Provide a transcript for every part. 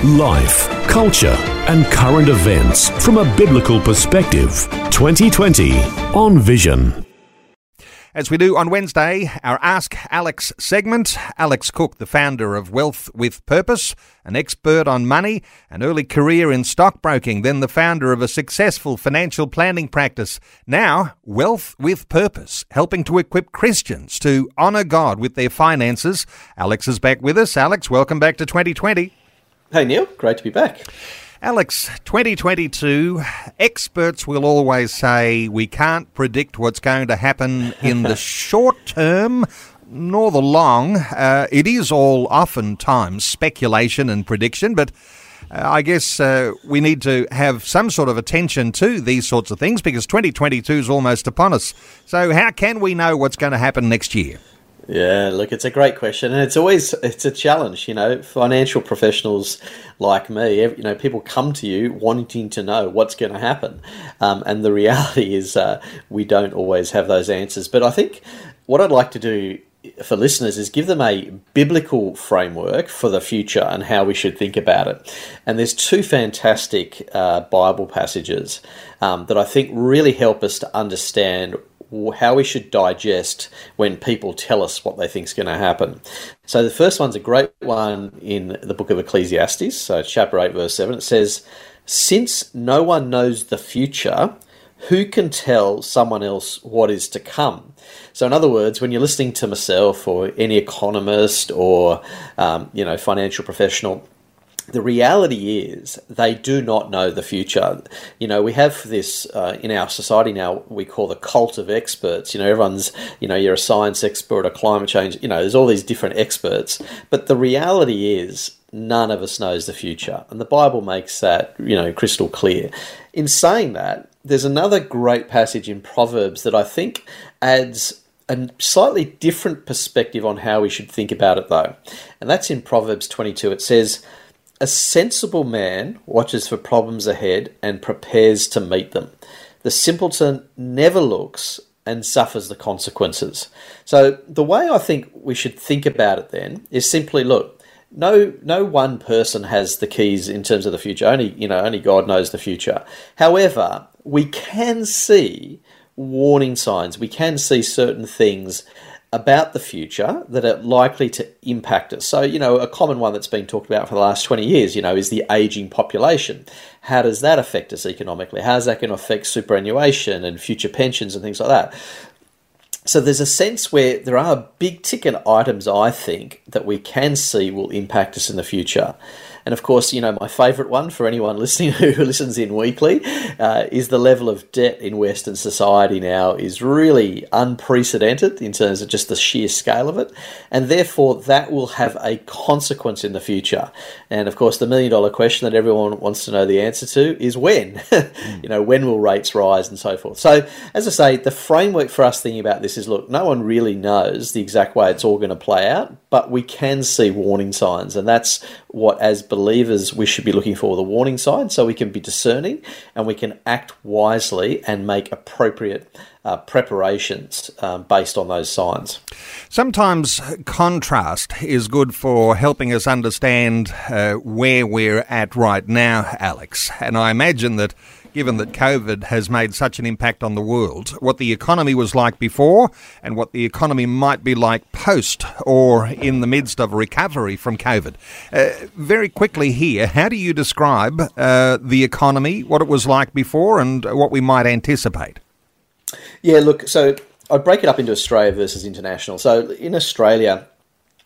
Life, culture, and current events from a biblical perspective. 2020 on Vision. As we do on Wednesday, our Ask Alex segment. Alex Cook, the founder of Wealth with Purpose, an expert on money, an early career in stockbroking, then the founder of a successful financial planning practice. Now, Wealth with Purpose, helping to equip Christians to honour God with their finances. Alex is back with us. Alex, welcome back to 2020. Hey, Neil. Great to be back. Alex, 2022, experts will always say we can't predict what's going to happen in the short term nor the long. Uh, it is all oftentimes speculation and prediction, but uh, I guess uh, we need to have some sort of attention to these sorts of things because 2022 is almost upon us. So, how can we know what's going to happen next year? Yeah, look, it's a great question, and it's always it's a challenge. You know, financial professionals like me, you know, people come to you wanting to know what's going to happen, um, and the reality is uh, we don't always have those answers. But I think what I'd like to do for listeners is give them a biblical framework for the future and how we should think about it. And there's two fantastic uh, Bible passages um, that I think really help us to understand how we should digest when people tell us what they think is going to happen. So the first one's a great one in the book of Ecclesiastes, so chapter 8, verse 7. It says, Since no one knows the future, who can tell someone else what is to come? So, in other words, when you're listening to myself or any economist or um, you know financial professional, the reality is they do not know the future. You know, we have this uh, in our society now. We call the cult of experts. You know, everyone's you know you're a science expert, a climate change. You know, there's all these different experts. But the reality is none of us knows the future, and the Bible makes that you know crystal clear. In saying that, there's another great passage in Proverbs that I think adds a slightly different perspective on how we should think about it, though, and that's in Proverbs 22. It says a sensible man watches for problems ahead and prepares to meet them. The simpleton never looks and suffers the consequences. So the way I think we should think about it then is simply look, no no one person has the keys in terms of the future. Only you know, only God knows the future. However, we can see warning signs. We can see certain things about the future that are likely to impact us. So, you know, a common one that's been talked about for the last 20 years, you know, is the aging population. How does that affect us economically? How's that going to affect superannuation and future pensions and things like that? So there's a sense where there are big ticket items, I think, that we can see will impact us in the future. And of course, you know, my favourite one for anyone listening who listens in weekly uh, is the level of debt in Western society now is really unprecedented in terms of just the sheer scale of it. And therefore, that will have a consequence in the future. And of course, the million dollar question that everyone wants to know the answer to is when? you know, when will rates rise and so forth. So, as I say, the framework for us thinking about this is look, no one really knows the exact way it's all going to play out, but we can see warning signs. And that's what, as believers, we should be looking for the warning signs so we can be discerning and we can act wisely and make appropriate uh, preparations um, based on those signs. Sometimes contrast is good for helping us understand uh, where we're at right now, Alex. And I imagine that given that COVID has made such an impact on the world, what the economy was like before and what the economy might be like post or in the midst of recovery from COVID. Uh, very quickly here, how do you describe uh, the economy, what it was like before, and what we might anticipate? Yeah, look, so I'd break it up into Australia versus international. So in Australia,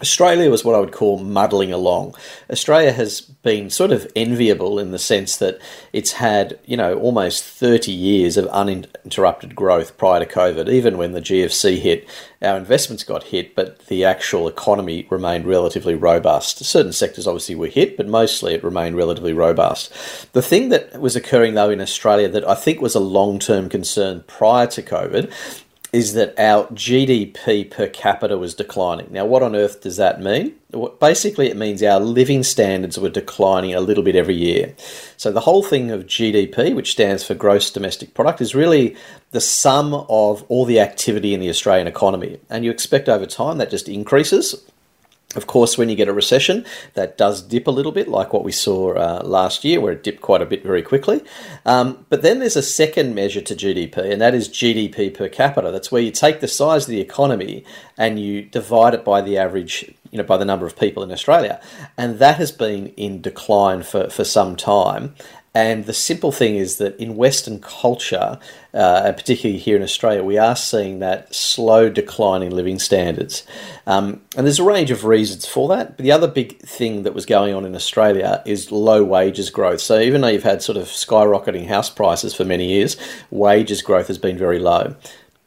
Australia was what I would call muddling along. Australia has been sort of enviable in the sense that it's had, you know, almost 30 years of uninterrupted growth prior to COVID. Even when the GFC hit, our investments got hit, but the actual economy remained relatively robust. Certain sectors obviously were hit, but mostly it remained relatively robust. The thing that was occurring though in Australia that I think was a long term concern prior to COVID is that our GDP per capita was declining. Now, what on earth does that mean? Basically, it means our living standards were declining a little bit every year. So, the whole thing of GDP, which stands for gross domestic product, is really the sum of all the activity in the Australian economy. And you expect over time that just increases of course, when you get a recession, that does dip a little bit, like what we saw uh, last year, where it dipped quite a bit very quickly. Um, but then there's a second measure to GDP, and that is GDP per capita. That's where you take the size of the economy and you divide it by the average, you know, by the number of people in Australia. And that has been in decline for, for some time. And the simple thing is that in Western culture, uh, and particularly here in Australia, we are seeing that slow decline in living standards. Um, and there's a range of reasons for that. But the other big thing that was going on in Australia is low wages growth. So even though you've had sort of skyrocketing house prices for many years, wages growth has been very low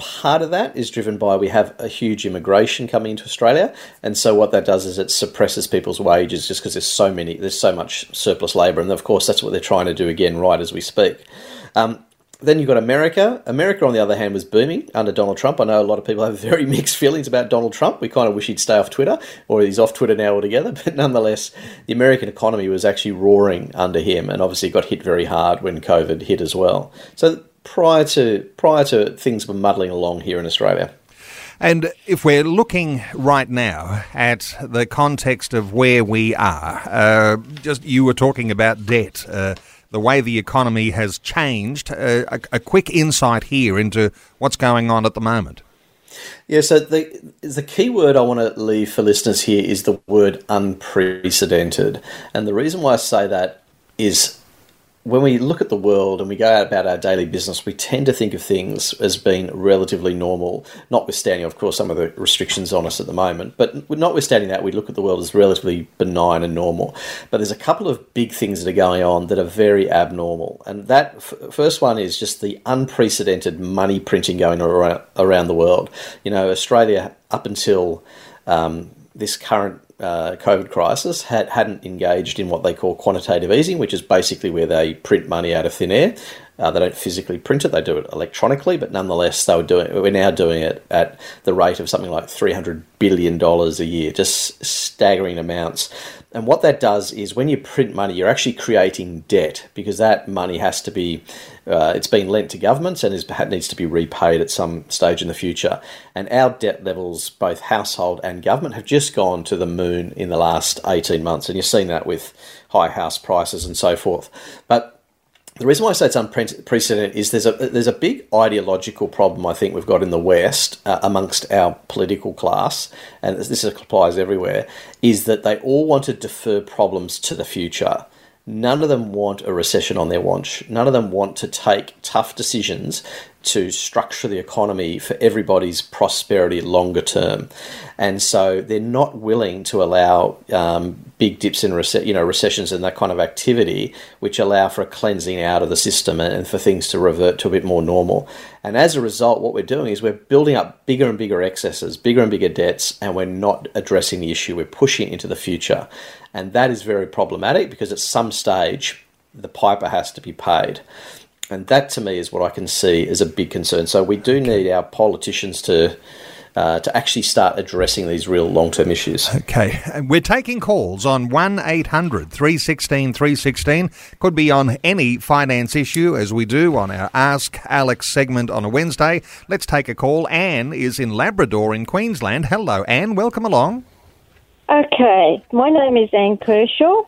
part of that is driven by we have a huge immigration coming into Australia, and so what that does is it suppresses people's wages just because there's so many, there's so much surplus labour, and of course that's what they're trying to do again right as we speak. Um, then you've got America. America, on the other hand, was booming under Donald Trump. I know a lot of people have very mixed feelings about Donald Trump. We kind of wish he'd stay off Twitter, or he's off Twitter now altogether. But nonetheless, the American economy was actually roaring under him, and obviously got hit very hard when COVID hit as well. So prior to prior to things were muddling along here in Australia. And if we're looking right now at the context of where we are, uh, just you were talking about debt. Uh, the way the economy has changed, uh, a, a quick insight here into what's going on at the moment. Yeah, so the the key word I want to leave for listeners here is the word unprecedented, and the reason why I say that is when we look at the world and we go out about our daily business, we tend to think of things as being relatively normal, notwithstanding, of course, some of the restrictions on us at the moment. But notwithstanding that, we look at the world as relatively benign and normal. But there's a couple of big things that are going on that are very abnormal. And that f- first one is just the unprecedented money printing going around, around the world. You know, Australia, up until um, this current uh, COVID crisis had, hadn't engaged in what they call quantitative easing, which is basically where they print money out of thin air. Uh, they don't physically print it; they do it electronically. But nonetheless, they were doing. We're now doing it at the rate of something like three hundred billion dollars a year, just staggering amounts. And what that does is when you print money, you're actually creating debt because that money has to be, uh, it's been lent to governments and is, needs to be repaid at some stage in the future. And our debt levels, both household and government, have just gone to the moon in the last 18 months. And you've seen that with high house prices and so forth. But the reason why I say it's unprecedented is there's a there's a big ideological problem I think we've got in the West uh, amongst our political class, and this applies everywhere, is that they all want to defer problems to the future. None of them want a recession on their watch. None of them want to take tough decisions to structure the economy for everybody's prosperity longer term, and so they're not willing to allow um, big dips in rece- you know recessions and that kind of activity, which allow for a cleansing out of the system and, and for things to revert to a bit more normal. And as a result, what we're doing is we're building up bigger and bigger excesses, bigger and bigger debts, and we're not addressing the issue. We're pushing it into the future, and that is very problematic because at some stage the piper has to be paid. And that to me is what I can see as a big concern. So we do need our politicians to uh, to actually start addressing these real long term issues. Okay. We're taking calls on 1 800 316 316. Could be on any finance issue, as we do on our Ask Alex segment on a Wednesday. Let's take a call. Anne is in Labrador in Queensland. Hello, Anne. Welcome along. Okay. My name is Anne Kershaw.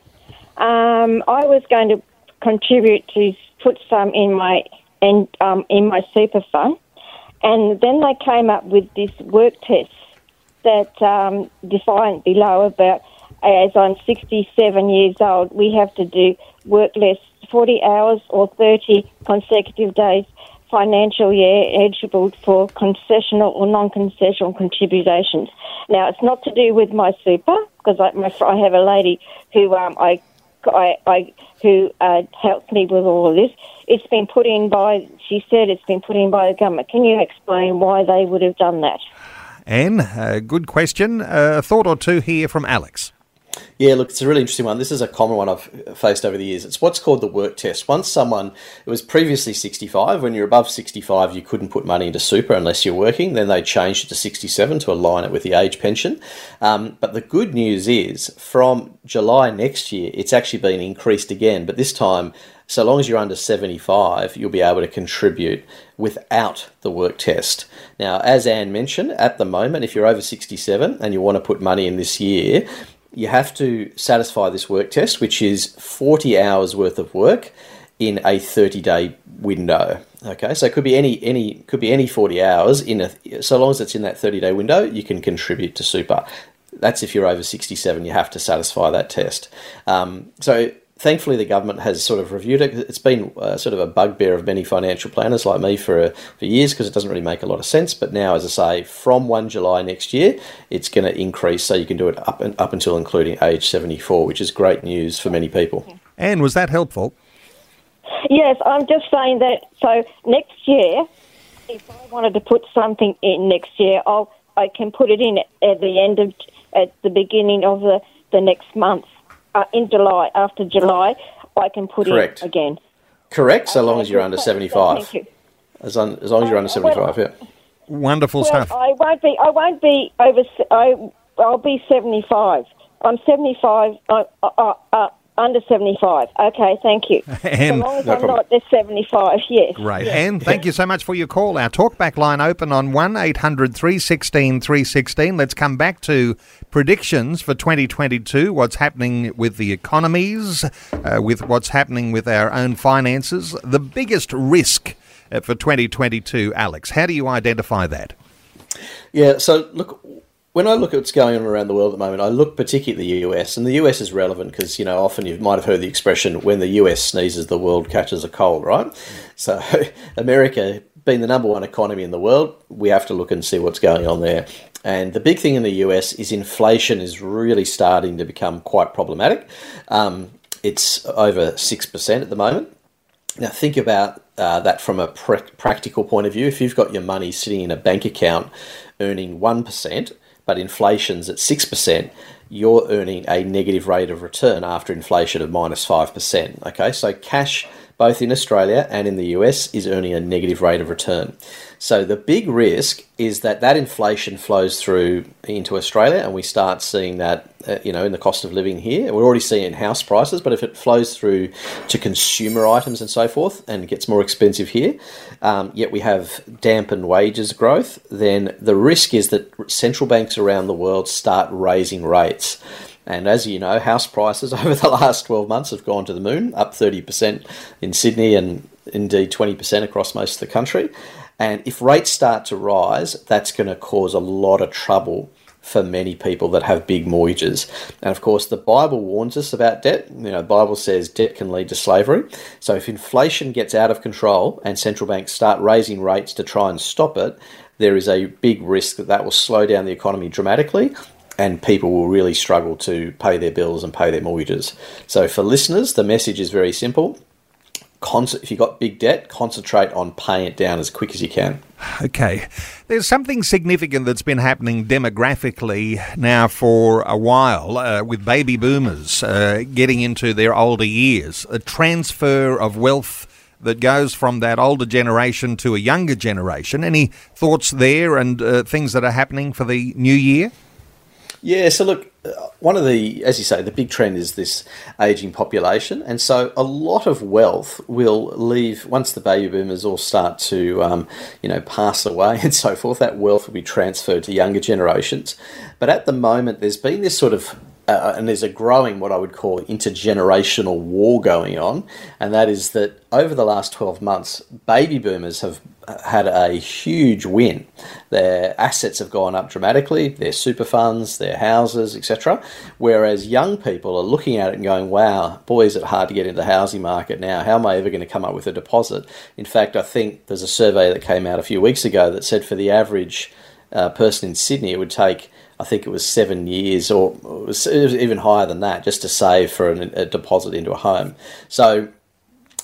Um, I was going to contribute to put some in my in, um, in my super fund, and then they came up with this work test that um, defined below about as I'm 67 years old, we have to do work less 40 hours or 30 consecutive days financial year eligible for concessional or non-concessional contributions. Now, it's not to do with my super because I, I have a lady who um, I, I, I who uh, me with all of this. It's been put in by. She said it's been put in by the government. Can you explain why they would have done that? Anne, uh, good question. Uh, a thought or two here from Alex. Yeah, look, it's a really interesting one. This is a common one I've faced over the years. It's what's called the work test. Once someone, it was previously 65, when you're above 65, you couldn't put money into super unless you're working. Then they changed it to 67 to align it with the age pension. Um, but the good news is from July next year, it's actually been increased again, but this time so long as you're under 75, you'll be able to contribute without the work test. Now, as Anne mentioned, at the moment, if you're over 67 and you want to put money in this year, you have to satisfy this work test, which is 40 hours worth of work in a 30 day window. Okay, so it could be any any could be any 40 hours in a so long as it's in that 30 day window, you can contribute to super. That's if you're over 67, you have to satisfy that test. Um, so thankfully, the government has sort of reviewed it. It's been uh, sort of a bugbear of many financial planners like me for uh, for years because it doesn't really make a lot of sense. But now, as I say, from one July next year, it's going to increase, so you can do it up and up until including age seventy four, which is great news for many people. And was that helpful? Yes, I'm just saying that. So next year, if I wanted to put something in next year, I'll I can put it in at the end of at the beginning of the the next month uh, in July, after July, I can put Correct. in again. Correct, so long as you're under 75. Thank you. As, un, as long as you're under Uh, well- 75, yeah. Wonderful Well, stuff. I won't be. I won't be over. s- I I'll be seventy-five. I'm seventy-five. I, uh, uh, uh, under seventy-five. Okay, thank you. And- so long as No I'm problem. not the seventy-five. Yes. Great. And thank you so much for your call. Our talkback line open on 1 800 316 316. Let's come back to predictions for 2022, what's happening with the economies, uh, with what's happening with our own finances. The biggest risk uh, for 2022, Alex, how do you identify that? Yeah, so look, when I look at what's going on around the world at the moment, I look particularly at the US, and the US is relevant because you know often you might have heard the expression "when the US sneezes, the world catches a cold," right? So America being the number one economy in the world, we have to look and see what's going on there. And the big thing in the US is inflation is really starting to become quite problematic. Um, it's over six percent at the moment. Now, think about uh, that from a pr- practical point of view. If you've got your money sitting in a bank account earning 1%, but inflation's at 6%, you're earning a negative rate of return after inflation of minus 5%. Okay, so cash both in Australia and in the US is earning a negative rate of return. So the big risk is that that inflation flows through into Australia and we start seeing that uh, you know in the cost of living here. We're already seeing in house prices, but if it flows through to consumer items and so forth and gets more expensive here, um, yet we have dampened wages growth, then the risk is that central banks around the world start raising rates. And as you know, house prices over the last 12 months have gone to the moon, up 30% in Sydney and indeed 20% across most of the country. And if rates start to rise, that's going to cause a lot of trouble for many people that have big mortgages. And of course, the Bible warns us about debt. You know, the Bible says debt can lead to slavery. So if inflation gets out of control and central banks start raising rates to try and stop it, there is a big risk that that will slow down the economy dramatically and people will really struggle to pay their bills and pay their mortgages. So for listeners, the message is very simple. If you've got big debt, concentrate on paying it down as quick as you can. Okay. There's something significant that's been happening demographically now for a while uh, with baby boomers uh, getting into their older years. A transfer of wealth that goes from that older generation to a younger generation. Any thoughts there and uh, things that are happening for the new year? Yeah, so look, one of the, as you say, the big trend is this aging population. And so a lot of wealth will leave, once the baby boomers all start to, um, you know, pass away and so forth, that wealth will be transferred to younger generations. But at the moment, there's been this sort of uh, and there's a growing what I would call intergenerational war going on, and that is that over the last 12 months, baby boomers have had a huge win. Their assets have gone up dramatically, their super funds, their houses, etc. Whereas young people are looking at it and going, wow, boy, is it hard to get into the housing market now. How am I ever going to come up with a deposit? In fact, I think there's a survey that came out a few weeks ago that said for the average uh, person in Sydney, it would take I think it was seven years or it was, even higher than that just to save for an, a deposit into a home. So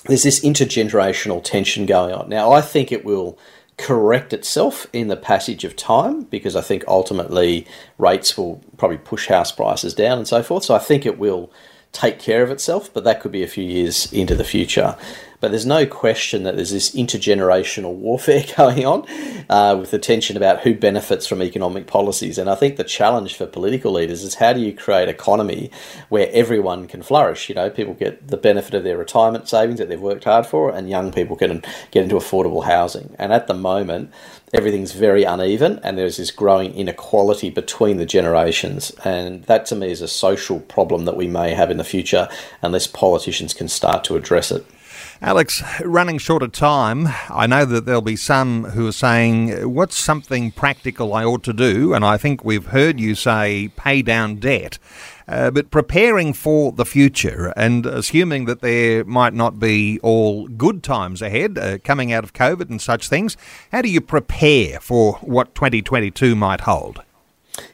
there's this intergenerational tension going on. Now, I think it will correct itself in the passage of time because I think ultimately rates will probably push house prices down and so forth. So I think it will take care of itself, but that could be a few years into the future. But there's no question that there's this intergenerational warfare going on uh, with the tension about who benefits from economic policies. And I think the challenge for political leaders is how do you create economy where everyone can flourish? You know, people get the benefit of their retirement savings that they've worked hard for, and young people can get into affordable housing. And at the moment, everything's very uneven and there's this growing inequality between the generations. And that to me is a social problem that we may have in the future unless politicians can start to address it. Alex, running short of time, I know that there'll be some who are saying, What's something practical I ought to do? And I think we've heard you say pay down debt. Uh, but preparing for the future and assuming that there might not be all good times ahead uh, coming out of COVID and such things, how do you prepare for what 2022 might hold?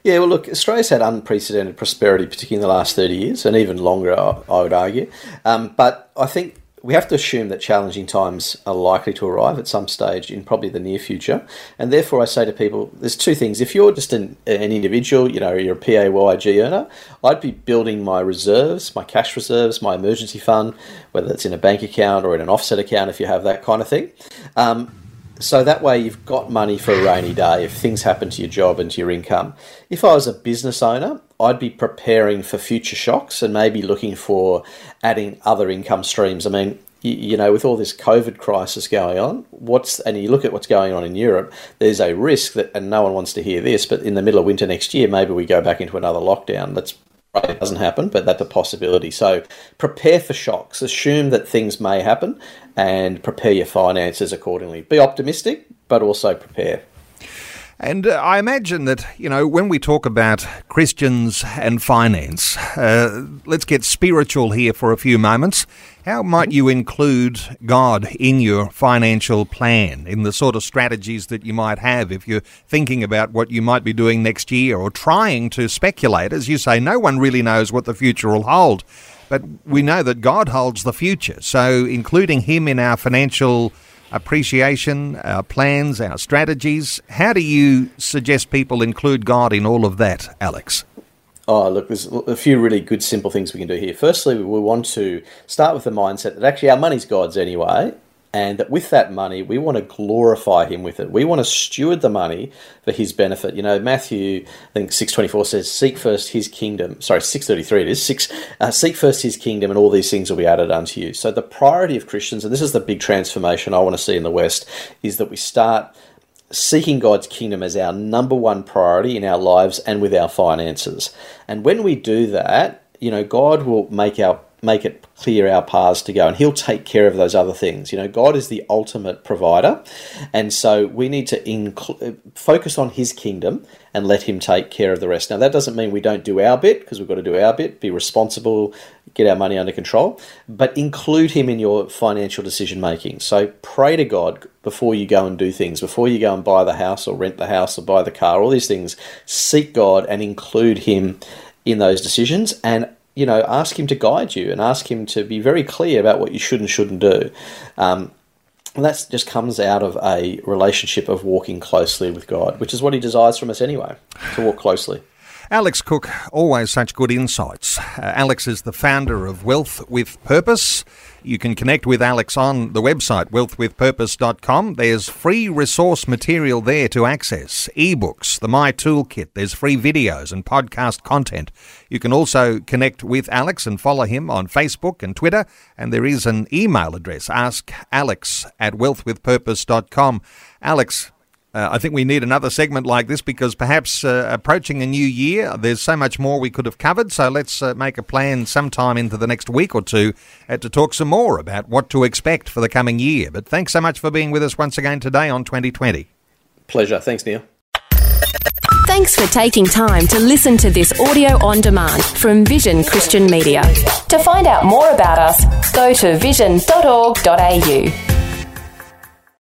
Yeah, well, look, Australia's had unprecedented prosperity, particularly in the last 30 years, and even longer, I, would argue. Um, but I think we have to assume that challenging times are likely to arrive at some stage in probably the near future. And therefore, I say to people, there's two things. If you're just an, an individual, you know, you're a PAYG earner, I'd be building my reserves, my cash reserves, my emergency fund, whether it's in a bank account or in an offset account if you have that kind of thing. Um, so that way you've got money for a rainy day if things happen to your job and to your income. If I was a business owner, I'd be preparing for future shocks and maybe looking for adding other income streams. I mean, you, know, with all this COVID crisis going on, what's and you look at what's going on in Europe, there's a risk that, and no one wants to hear this, but in the middle of winter next year, maybe we go back into another lockdown. That's it doesn't happen, but that's a possibility. So prepare for shocks. Assume that things may happen, and prepare your finances accordingly. Be optimistic, but also prepare. And uh, I imagine that, you know, when we talk about Christians and finance, uh, let's get spiritual here for a few moments. How might you include God in your financial plan, in the sort of strategies that you might have if you're thinking about what you might be doing next year or trying to speculate? As you say, no one really knows what the future will hold, but we know that God holds the future. So including Him in our financial appreciation, our plans, our strategies. How do you suggest people include God in all of that, Alex? Oh, look, there's a few really good, simple things we can do here. Firstly, we want to start with the mindset that actually our money's God's anyway, and that with that money, we want to glorify Him with it. We want to steward the money for His benefit. You know, Matthew, I think six twenty four says, "Seek first His kingdom." Sorry, six thirty three. It is six. Uh, Seek first His kingdom, and all these things will be added unto you. So the priority of Christians, and this is the big transformation I want to see in the West, is that we start seeking God's kingdom as our number one priority in our lives and with our finances. And when we do that, you know, God will make our make it clear our paths to go and he'll take care of those other things. You know god is the ultimate provider and so we need to inc- focus on his kingdom and let him take care of the rest. Now that doesn't mean we don't do our bit because we've got to do our bit be responsible get our money under control but include him in your financial decision making so pray to god before you go and do things before you go and buy the house or rent the house or buy the car all these things. Seek god and include him in those decisions and you know, ask him to guide you and ask him to be very clear about what you should and shouldn't do. Um, and that just comes out of a relationship of walking closely with God, which is what he desires from us anyway, to walk closely. Alex Cook, always such good insights. Uh, Alex is the founder of Wealth with Purpose. You can connect with Alex on the website wealthwithpurpose.com. There's free resource material there to access ebooks, the My Toolkit, there's free videos and podcast content. You can also connect with Alex and follow him on Facebook and Twitter, and there is an email address ask alex at wealthwithpurpose.com. Alex, Uh, I think we need another segment like this because perhaps uh, approaching a new year, there's so much more we could have covered. So let's uh, make a plan sometime into the next week or two uh, to talk some more about what to expect for the coming year. But thanks so much for being with us once again today on 2020. Pleasure. Thanks, Neil. Thanks for taking time to listen to this audio on demand from Vision Christian Media. To find out more about us, go to vision.org.au.